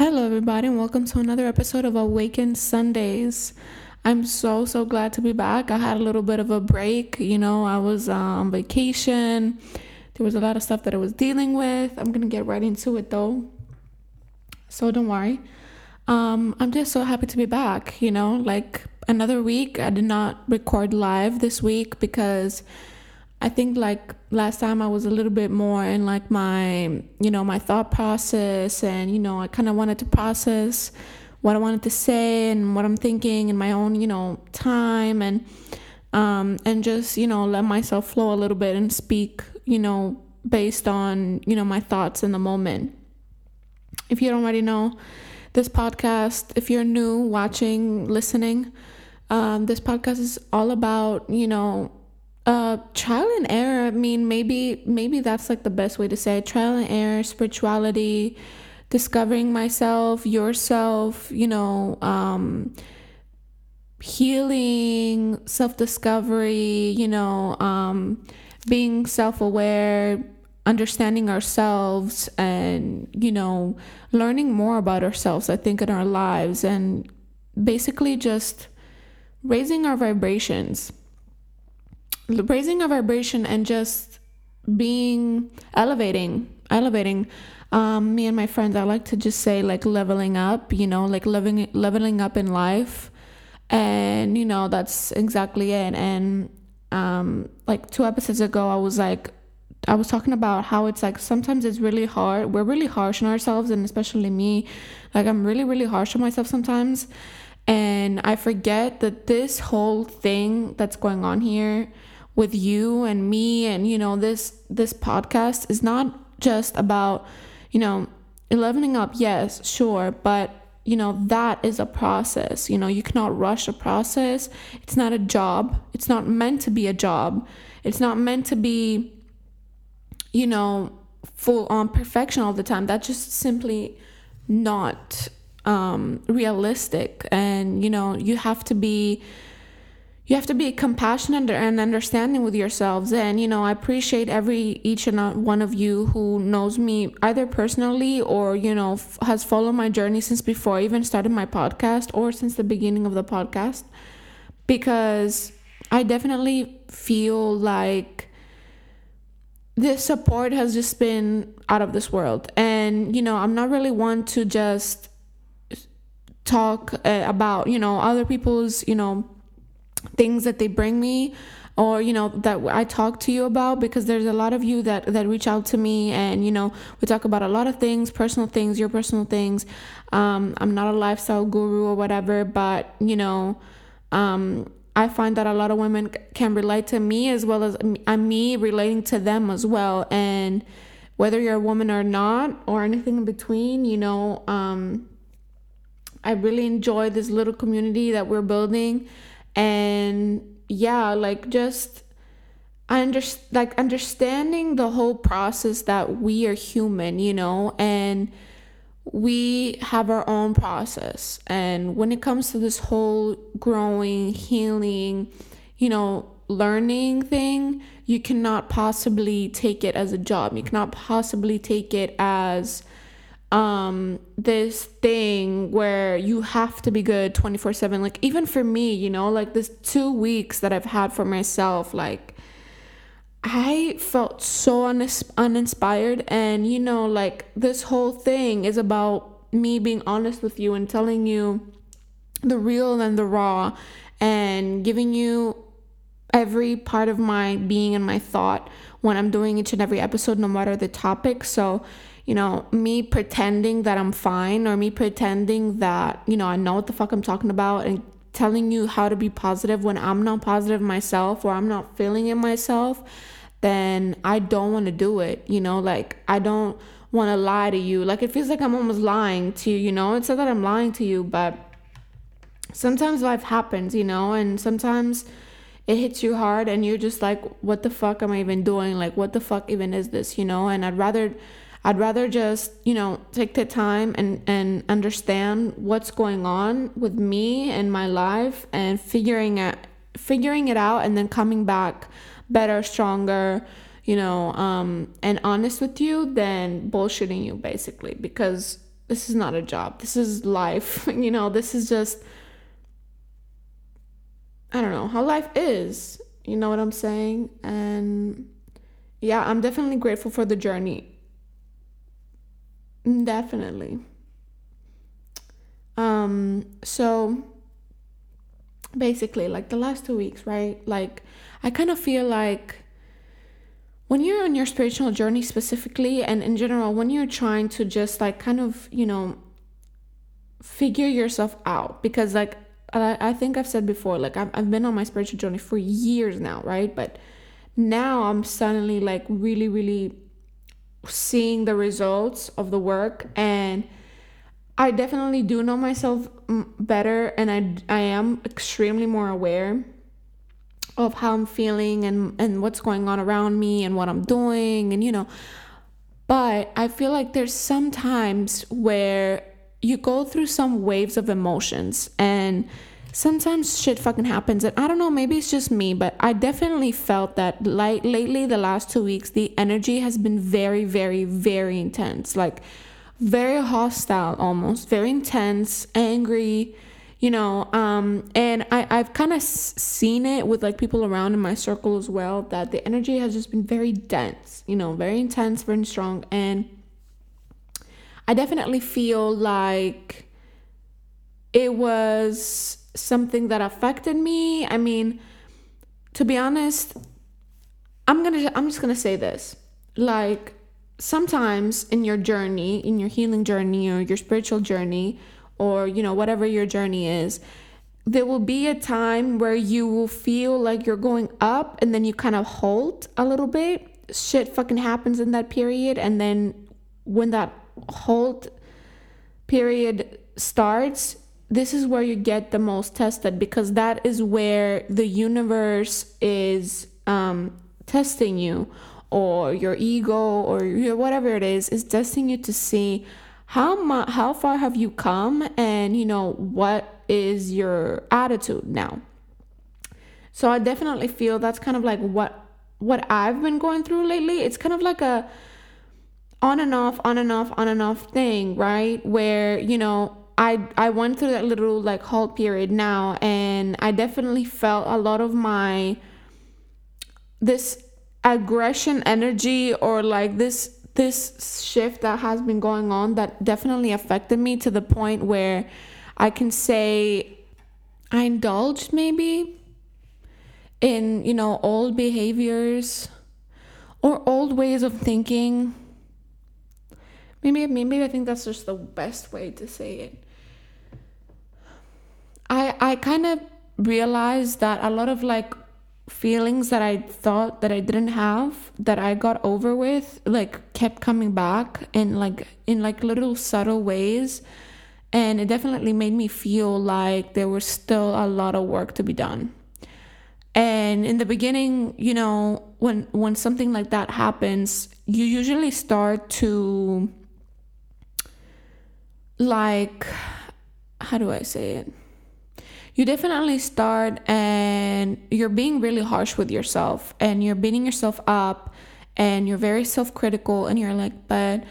Hello, everybody, and welcome to another episode of Awakened Sundays. I'm so, so glad to be back. I had a little bit of a break. You know, I was on vacation. There was a lot of stuff that I was dealing with. I'm to get right into it though. So don't worry. Um, I'm just so happy to be back. You know, like another week. I did not record live this week because I think like last time I was a little bit more in like my, you know, my thought process and, you know, I kind of wanted to process what I wanted to say and what I'm thinking in my own, you know, time and um and just, you know, let myself flow a little bit and speak, you know, based on, you know, my thoughts in the moment. If you don't already know, this podcast, if you're new watching, listening, um, this podcast is all about, you know, uh trial and error i mean maybe maybe that's like the best way to say it. trial and error spirituality discovering myself yourself you know um healing self-discovery you know um being self-aware understanding ourselves and you know learning more about ourselves i think in our lives and basically just raising our vibrations raising a vibration and just being elevating elevating. Um, me and my friends i like to just say like leveling up you know like living leveling up in life. And you know that's exactly it. And um, like two episodes ago i was like i was talking about how it's like sometimes it's really hard. We're really harsh on ourselves and especially me. Like i'm really really harsh on myself sometimes. And i forget that this whole thing that's going on here with you and me and you know this this podcast is not just about you know leveling up yes sure but you know that is a process. You know you cannot rush a process. It's not a job. It's not meant to be a job. It's not meant to be you know full on perfection all the time. That's just simply not um realistic. And you know you have to be you have to be compassionate and understanding with yourselves. And you know i appreciate every each and one of you who knows me either personally or you know f- has followed my journey since before i even started my podcast or since the beginning of the podcast. Because i definitely feel like this support has just been out of this world. And you know i'm not really one to just talk uh, about you know other people's you know things that they bring me or you know that I talk to you about because there's a lot of you that that reach out to me and you know we talk about a lot of things personal things your personal things. Um, I'm not a lifestyle guru or whatever but you know um, I find that a lot of women can relate to me as well as uh, me relating to them as well. And whether you're a woman or not or anything in between you know um, I really enjoy this little community that we're building and yeah like just understand like understanding the whole process that we are human you know and we have our own process. And when it comes to this whole growing healing you know learning thing you cannot possibly take it as a job. You cannot possibly take it as um this thing where you have to be good 24/7 like even for me you know like this 2 weeks that I've had for myself like I felt so unis- uninspired. And you know like this whole thing is about me being honest with you and telling you the real and the raw and giving you every part of my being and my thought when I'm doing each and every episode no matter the topic. So you know, me pretending that I'm fine or me pretending that, you know, I know what the fuck I'm talking about and telling you how to be positive when I'm not positive myself or I'm not feeling it myself, then I don't want to do it. You know, like I don't want to lie to you. Like it feels like I'm almost lying to you, you know? It's not that I'm lying to you, but sometimes life happens, you know, and sometimes it hits you hard and you're just like, what the fuck am I even doing? Like, what the fuck even is this, you know? And I'd rather I'd rather just, you know, take the time and, and understand what's going on with me and my life and figuring it figuring it out and then coming back better, stronger, you know, um, and honest with you than bullshitting you basically. Because this is not a job. This is life. you know, this is just I don't know how life is. You know what I'm saying? And yeah, I'm definitely grateful for the journey. Definitely. Um, so basically, like the last two weeks, right? Like, I kind of feel like when you're on your spiritual journey specifically, and in general, when you're trying to just like kind of, you know, figure yourself out, because like I, I think I've said before, like I've, I've been on my spiritual journey for years now, right? But now I'm suddenly like really, really seeing the results of the work and I definitely do know myself mm, better and I, I am extremely more aware of how I'm feeling and, and what's going on around me and what I'm doing and you know. But I feel like there's some times where you go through some waves of emotions and sometimes shit fucking happens and i don't know maybe it's just me but i definitely felt that like lately the last two weeks the energy has been very very very intense like very hostile almost very intense angry you know um and i i've kind of s- seen it with like people around in my circle as well that the energy has just been very dense you know very intense very strong and i definitely feel like it was something that affected me. I mean, to be honest, I'm going to I'm just going to say this. Like sometimes in your journey, in your healing journey or your spiritual journey or you know whatever your journey is, there will be a time where you will feel like you're going up and then you kind of halt a little bit. Shit fucking happens in that period and then when that halt period starts, this is where you get the most tested because that is where the universe is um, testing you or your ego or your, whatever it is is testing you to see how mu- how far have you come and you know what is your attitude now. So i definitely feel that's kind of like what what i've been going through lately. It's kind of like a on and off on and off on and off thing right? Where you know I I went through that little like halt period now and I definitely felt a lot of my this aggression energy or like this this shift that has been going on that definitely affected me to the point where I can say I indulged maybe in you know old behaviors or old ways of thinking. Maybe maybe I think that's just the best way to say it I I kind of realized that a lot of like feelings that I thought that I didn't have that I got over with like kept coming back in like in like little subtle ways and it definitely made me feel like there was still a lot of work to be done. And in the beginning, you know, when when something like that happens, you usually start to like how do I say it? You definitely start and you're being really harsh with yourself and you're beating yourself up and you're very self-critical and you're like but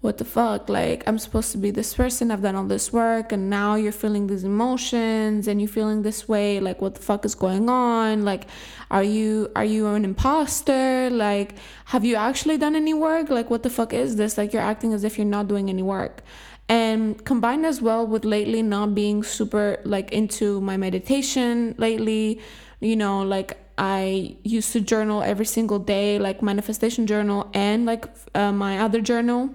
what the fuck? Like i'm supposed to be this person. I've done all this work and now you're feeling these emotions and you're feeling this way. Like what the fuck is going on? Like are you are you an imposter? Like have you actually done any work? Like what the fuck is this? Like you're acting as if you're not doing any work and combined as well with lately not being super like into my meditation lately you know like i used to journal every single day like manifestation journal and like uh, my other journal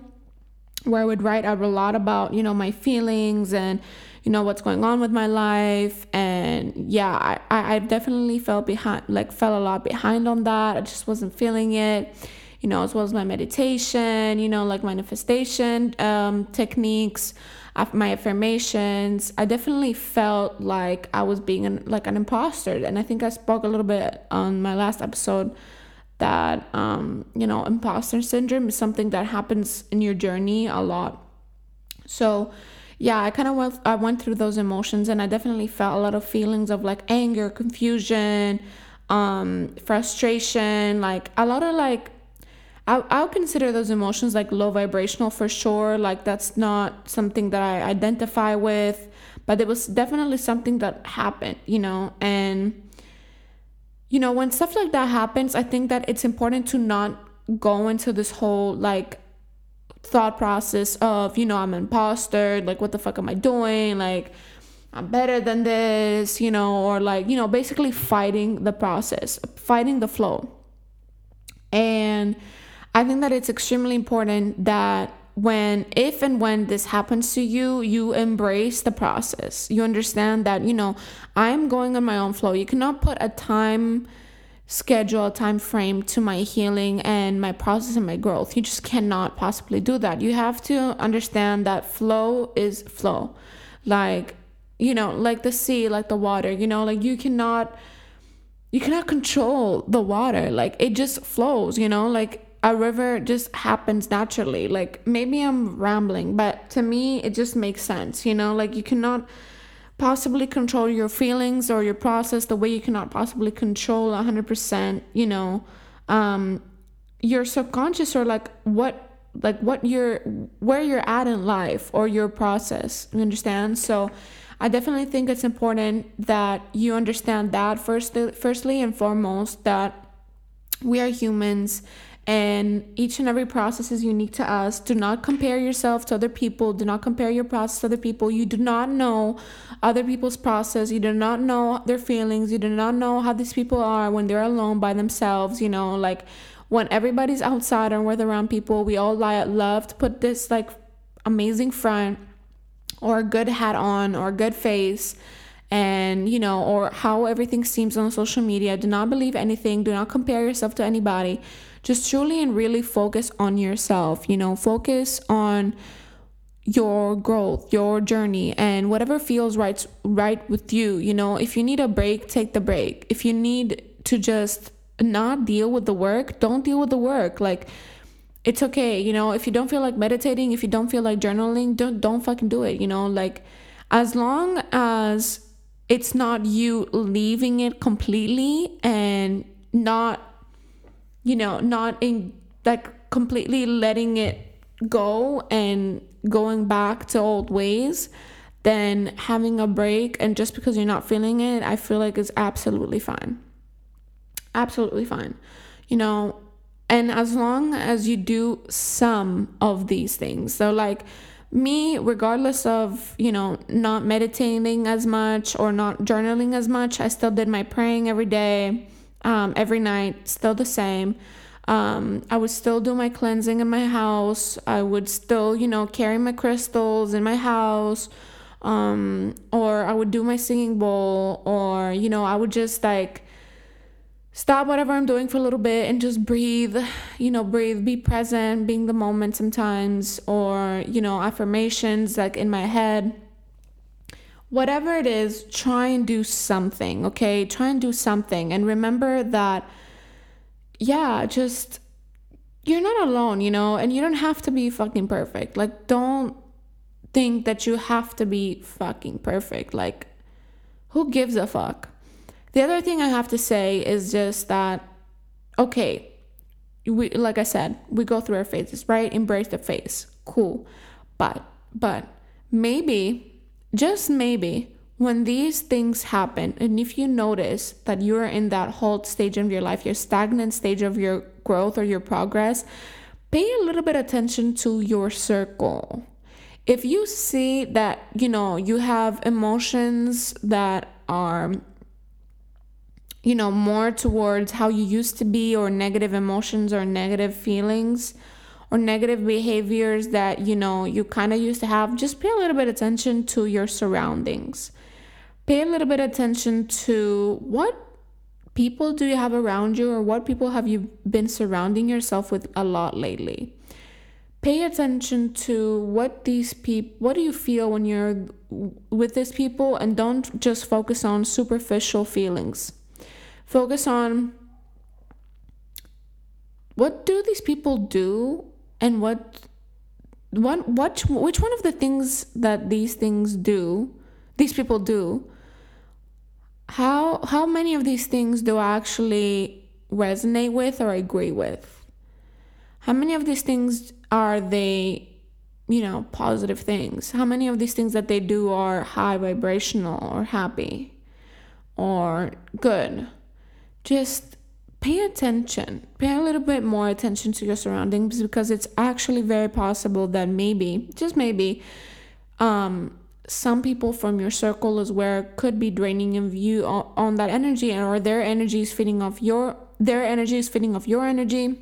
where i would write out a lot about you know my feelings and you know what's going on with my life. And yeah i i definitely felt behind like fell a lot behind on that. I just wasn't feeling it you know, as well as my meditation, you know, like manifestation um, techniques, my affirmations. I definitely felt like I was being an, like an imposter. And I think I spoke a little bit on my last episode that, um, you know, imposter syndrome is something that happens in your journey a lot. So, yeah, I kind of went, I went through those emotions and I definitely felt a lot of feelings of like anger, confusion, um, frustration, like a lot of like I I'll consider those emotions like low vibrational for sure. Like that's not something that I identify with, but it was definitely something that happened, you know, and you know, when stuff like that happens, I think that it's important to not go into this whole like thought process of, you know, I'm imposter, like what the fuck am I doing? Like I'm better than this, you know, or like, you know, basically fighting the process, fighting the flow. And I think that it's extremely important that when if and when this happens to you you embrace the process. You understand that you know i'm going on my own flow. You cannot put a time schedule a time frame to my healing and my process and my growth. You just cannot possibly do that. You have to understand that flow is flow. Like you know like the sea like the water you know like you cannot you cannot control the water. Like it just flows you know like a river just happens naturally. Like maybe I'm rambling, but to me, it just makes sense, you know? Like you cannot possibly control your feelings or your process the way you cannot possibly control 100%, you know, um, your subconscious or like what like what you're where you're at in life or your process you understand so i definitely think it's important that you understand that first firstly and foremost that we are humans and each and every process is unique to us. Do not compare yourself to other people. Do not compare your process to other people. You do not know other people's process. You do not know their feelings. You do not know how these people are when they're alone by themselves. You know, like when everybody's outside and we're around people, we all lie love to put this like amazing front or a good hat on or a good face and you know or how everything seems on social media do not believe anything do not compare yourself to anybody just truly and really focus on yourself, you know, focus on your growth, your journey, and whatever feels right right with you. You know, if you need a break, take the break. If you need to just not deal with the work, don't deal with the work. Like it's okay, you know, if you don't feel like meditating, if you don't feel like journaling, don't don't fucking do it, you know? Like as long as it's not you leaving it completely and not you know, not in like completely letting it go and going back to old ways, then having a break and just because you're not feeling it, I feel like it's absolutely fine. Absolutely fine. You know, and as long as you do some of these things, so like me, regardless of, you know, not meditating as much or not journaling as much, I still did my praying every day um, every night, still the same. Um, I would still do my cleansing in my house. I would still, you know, carry my crystals in my house. Um, or I would do my singing bowl, or, you know, I would just like stop whatever I'm doing for a little bit and just breathe, you know, breathe, be present, being the moment sometimes, or, you know, affirmations like in my head whatever it is, try and do something, okay? Try and do something. And remember that, yeah, just you're not alone, you know, and you don't have to be fucking perfect. Like, don't think that you have to be fucking perfect. Like, who gives a fuck? The other thing I have to say is just that, okay, we like I said, we go through our phases, right? Embrace the phase. Cool. But but maybe just maybe when these things happen, and if you notice that you're in that halt stage of your life, your stagnant stage of your growth or your progress, pay a little bit attention to your circle. If you see that, you know, you have emotions that are you know, more towards how you used to be or negative emotions or negative feelings, or negative behaviors that you know you kind of used to have just pay a little bit attention to your surroundings. Pay a little bit attention to what people do you have around you or what people have you been surrounding yourself with a lot lately. Pay attention to what these people what do you feel when you're with these people and don't just focus on superficial feelings. Focus on what do these people do and what one what which one of the things that these things do these people do how how many of these things do I actually resonate with or agree with? How many of these things are they you know positive things? How many of these things that they do are high vibrational or happy or good? Just pay attention pay a little bit more attention to your surroundings because it's actually very possible that maybe just maybe um some people from your circle as well could be draining of you on, on that energy and or their energy is feeding off your their energy is feeding off your energy.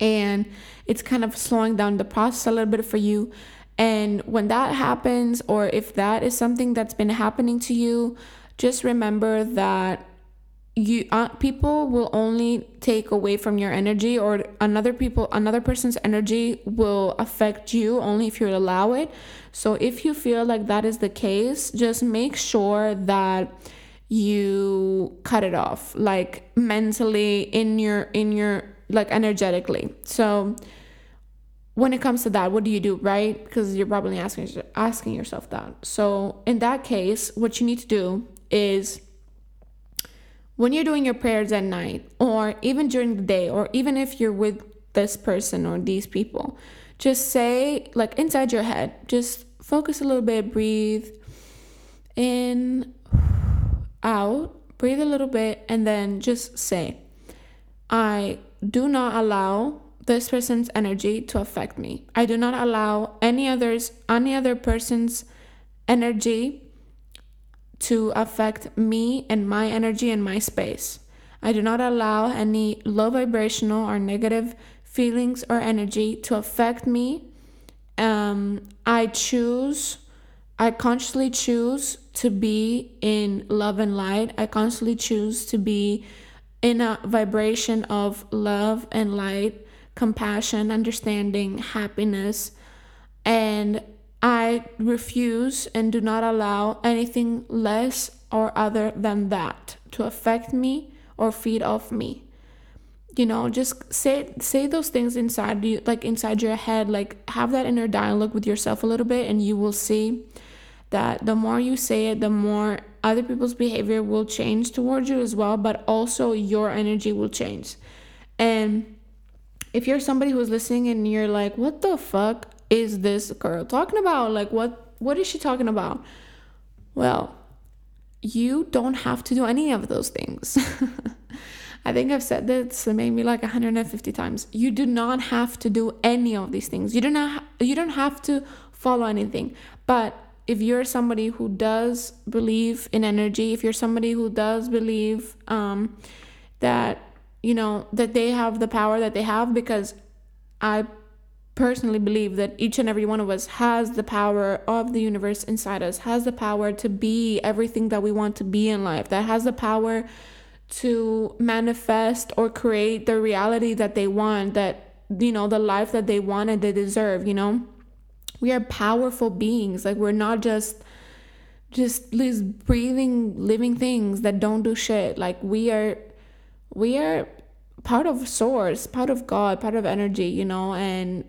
And it's kind of slowing down the process a little bit for you. And when that happens or if that is something that's been happening to you just remember that you uh, people will only take away from your energy or another people another person's energy will affect you only if you allow it. So if you feel like that is the case just make sure that you cut it off like mentally in your in your like energetically. So when it comes to that what do you do right? Because you're probably asking asking yourself that. So in that case what you need to do is when you're doing your prayers at night or even during the day or even if you're with this person or these people just say like inside your head just focus a little bit breathe in out breathe a little bit and then just say i do not allow this person's energy to affect me. I do not allow any others any other person's energy to affect me and my energy and my space. I do not allow any low vibrational or negative feelings or energy to affect me. Um, I choose, I consciously choose to be in love and light. I constantly choose to be in a vibration of love and light, compassion, understanding, happiness. And I refuse and do not allow anything less or other than that to affect me or feed off me. You know, just say say those things inside you like inside your head, like have that inner dialogue with yourself a little bit and you will see that the more you say it, the more other people's behavior will change towards you as well, but also your energy will change. And if you're somebody who's listening and you're like, what the fuck? Is this girl talking about? Like what what is she talking about? Well, you don't have to do any of those things. I think I've said this maybe like 150 times. You do not have to do any of these things. You do not you don't have to follow anything. But if you're somebody who does believe in energy, if you're somebody who does believe um, that you know that they have the power that they have, because I personally believe that each and every one of us has the power of the universe inside us, has the power to be everything that we want to be in life, that has the power to manifest or create the reality that they want, that, you know, the life that they want and they deserve, you know? We are powerful beings. Like, we're not just just these breathing living things that don't do shit like we are we are part of source part of god part of energy you know and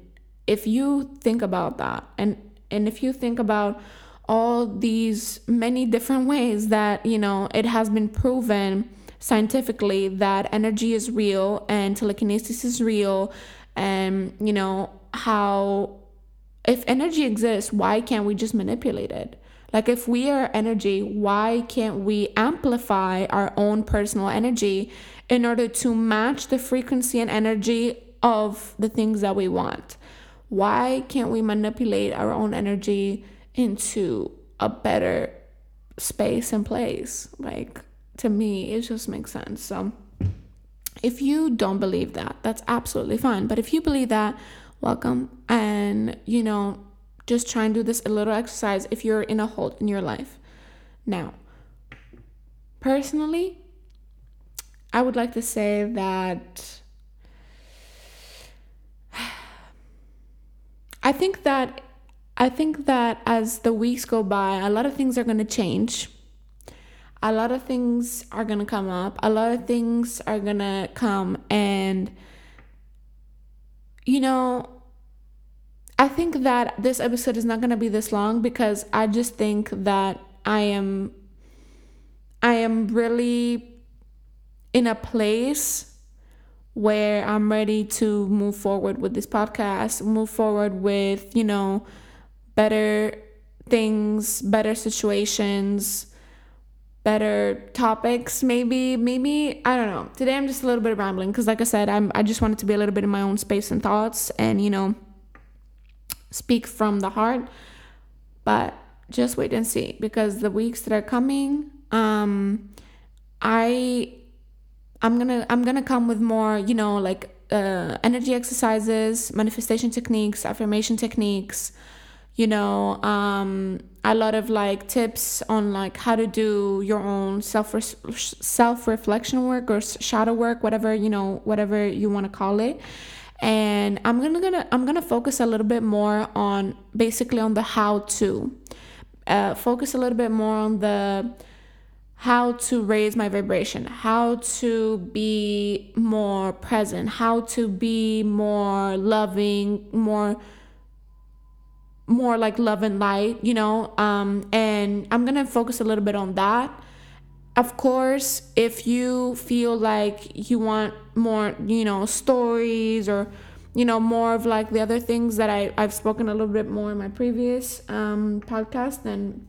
if you think about that and and if you think about all these many different ways that you know it has been proven scientifically that energy is real and telekinesis is real and you know how if energy exists why can't we just manipulate it? Like if we are energy why can't we amplify our own personal energy in order to match the frequency and energy of the things that we want why can't we manipulate our own energy into a better space and place? Like, to me, it just makes sense. So, if you don't believe that, that's absolutely fine. But if you believe that, welcome. And, you know, just try and do this a little exercise if you're in a hole in your life. Now, personally, I would like to say that I think that I think that as the weeks go by, a lot of things are going to change. A lot of things are going to come up. A lot of things are going to come and you know, I think that this episode is not going to be this long because I just think that I am I am really in a place where I'm ready to move forward with this podcast, move forward with, you know, better things, better situations, better topics maybe maybe i don't know. Today i'm just a little bit rambling because like i said i'm i just wanted to be a little bit in my own space and thoughts and you know speak from the heart. But just wait and see because the weeks that are coming um i i'm gonna i'm gonna come with more you know like uh, energy exercises manifestation techniques affirmation techniques you know um a lot of like tips on like how to do your own self self reflection work or shadow work whatever you know whatever you want to call it. And i'm gonna gonna i'm gonna focus a little bit more on basically on the how to. Uh, focus a little bit more on the how to raise my vibration how to be more present how to be more loving more more like love and light, you know. Um, and I'm gonna focus a little bit on that. Of course, if you feel like you want more, you know, stories or you know more of like the other things that I, I've spoken a little bit more in my previous um, podcast, then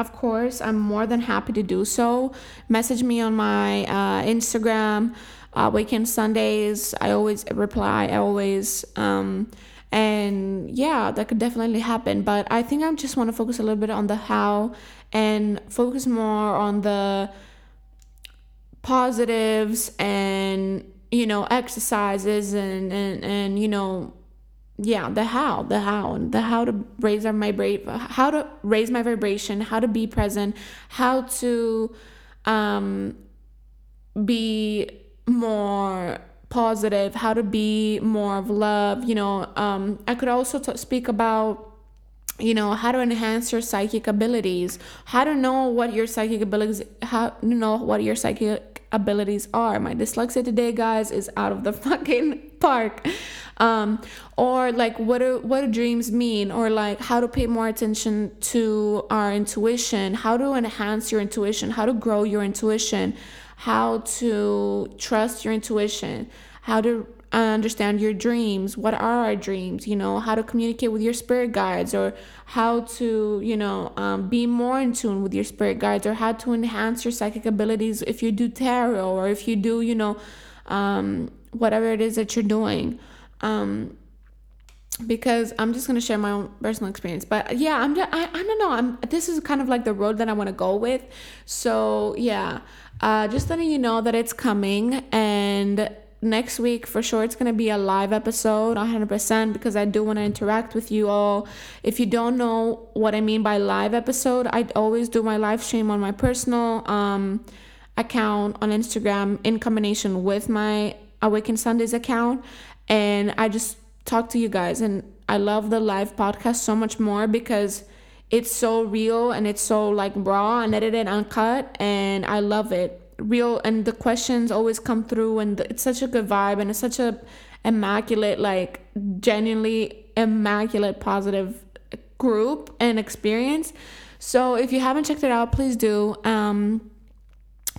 of course I'm more than happy to do so. Message me on my uh, Instagram. Uh, Awaken Sundays, I always reply. I always um, and yeah that could definitely happen but i think i just want to focus a little bit on the how and focus more on the positives and you know exercises and and, and you know yeah the how the how and the how to raise our vibration how to raise my vibration how to be present how to um be more positive, how to be more of love. You know, um, I could also t- speak about you know how to enhance your psychic abilities how to know what your psychic abilities how to know what your psychic abilities are my dyslexia today guys is out of the fucking park. Um, or like what do what do dreams mean? Or like how to pay more attention to our intuition. How to enhance your intuition. How to grow your intuition. How to trust your intuition, how to understand your dreams, what are our dreams, you know, how to communicate with your spirit guides, or how to, you know, um, be more in tune with your spirit guides, or how to enhance your psychic abilities if you do tarot, or if you do, you know, um, whatever it is that you're doing. Um, because I'm just gonna share my own personal experience. But yeah, I'm just, I, I don't know. I'm this is kind of like the road that I want to go with. So yeah, uh, just letting you know that it's coming and next week for sure it's going to be a live episode 100% because i do want to interact with you all if you don't know what i mean by live episode i always do my live stream on my personal um, account on instagram in combination with my awaken sundays account and i just talk to you guys and i love the live podcast so much more because it's so real and it's so like raw and edited uncut and I love it. Real and the questions always come through and it's such a good vibe and it's such a immaculate like genuinely immaculate positive group and experience. So if you haven't checked it out, please do. Um,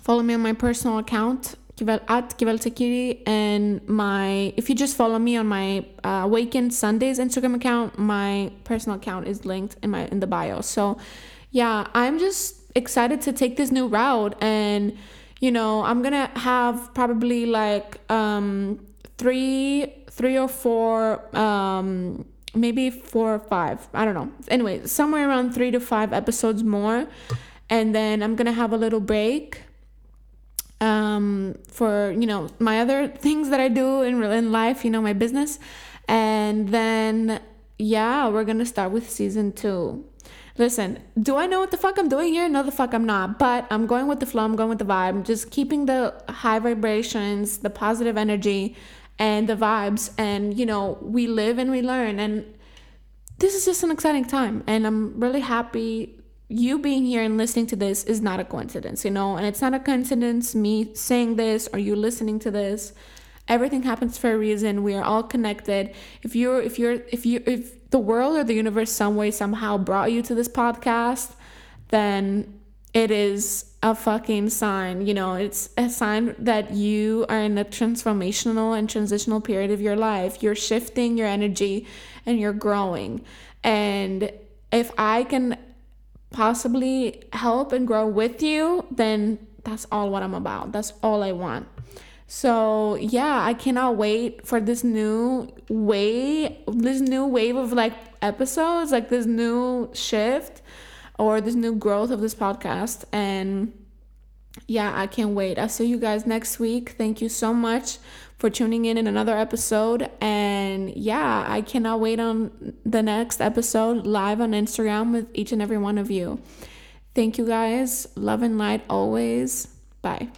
follow me on my personal account at Kivel Tekiri and my if you just follow me on my uh, Awaken Sundays Instagram account, my personal account is linked in my in the bio. So yeah, I'm just excited to take this new route and you know, I'm gonna have probably like um three three or four um maybe four or five i don't know. Anyway somewhere around three to five episodes more. And then i'm gonna have a little break um, for you know my other things that I do in in life, you know, my business, and then yeah, we're gonna start with season two. Listen, do I know what the fuck I'm doing here? No, the fuck I'm not. But I'm going with the flow. I'm going with the vibe. I'm just keeping the high vibrations, the positive energy, and the vibes. And you know, we live and we learn. And this is just an exciting time. And I'm really happy you being here and listening to this is not a coincidence, you know, and it's not a coincidence me saying this or you listening to this. Everything happens for a reason. We are all connected. If you're if you're if you if the world or the universe some way somehow brought you to this podcast, then it is a fucking sign. You know, it's a sign that you are in a transformational and transitional period of your life. You're shifting your energy and you're growing. And if I can possibly help and grow with you, then that's all what I'm about. That's all I want. So yeah, I cannot wait for this new way, this new wave of like episodes, like this new shift or this new growth of this podcast. And yeah, I can't wait. I'll see you guys next week. Thank you so much for tuning in in another episode. And yeah, I cannot wait on the next episode live on Instagram with each and every one of you. Thank you guys. Love and light always. Bye.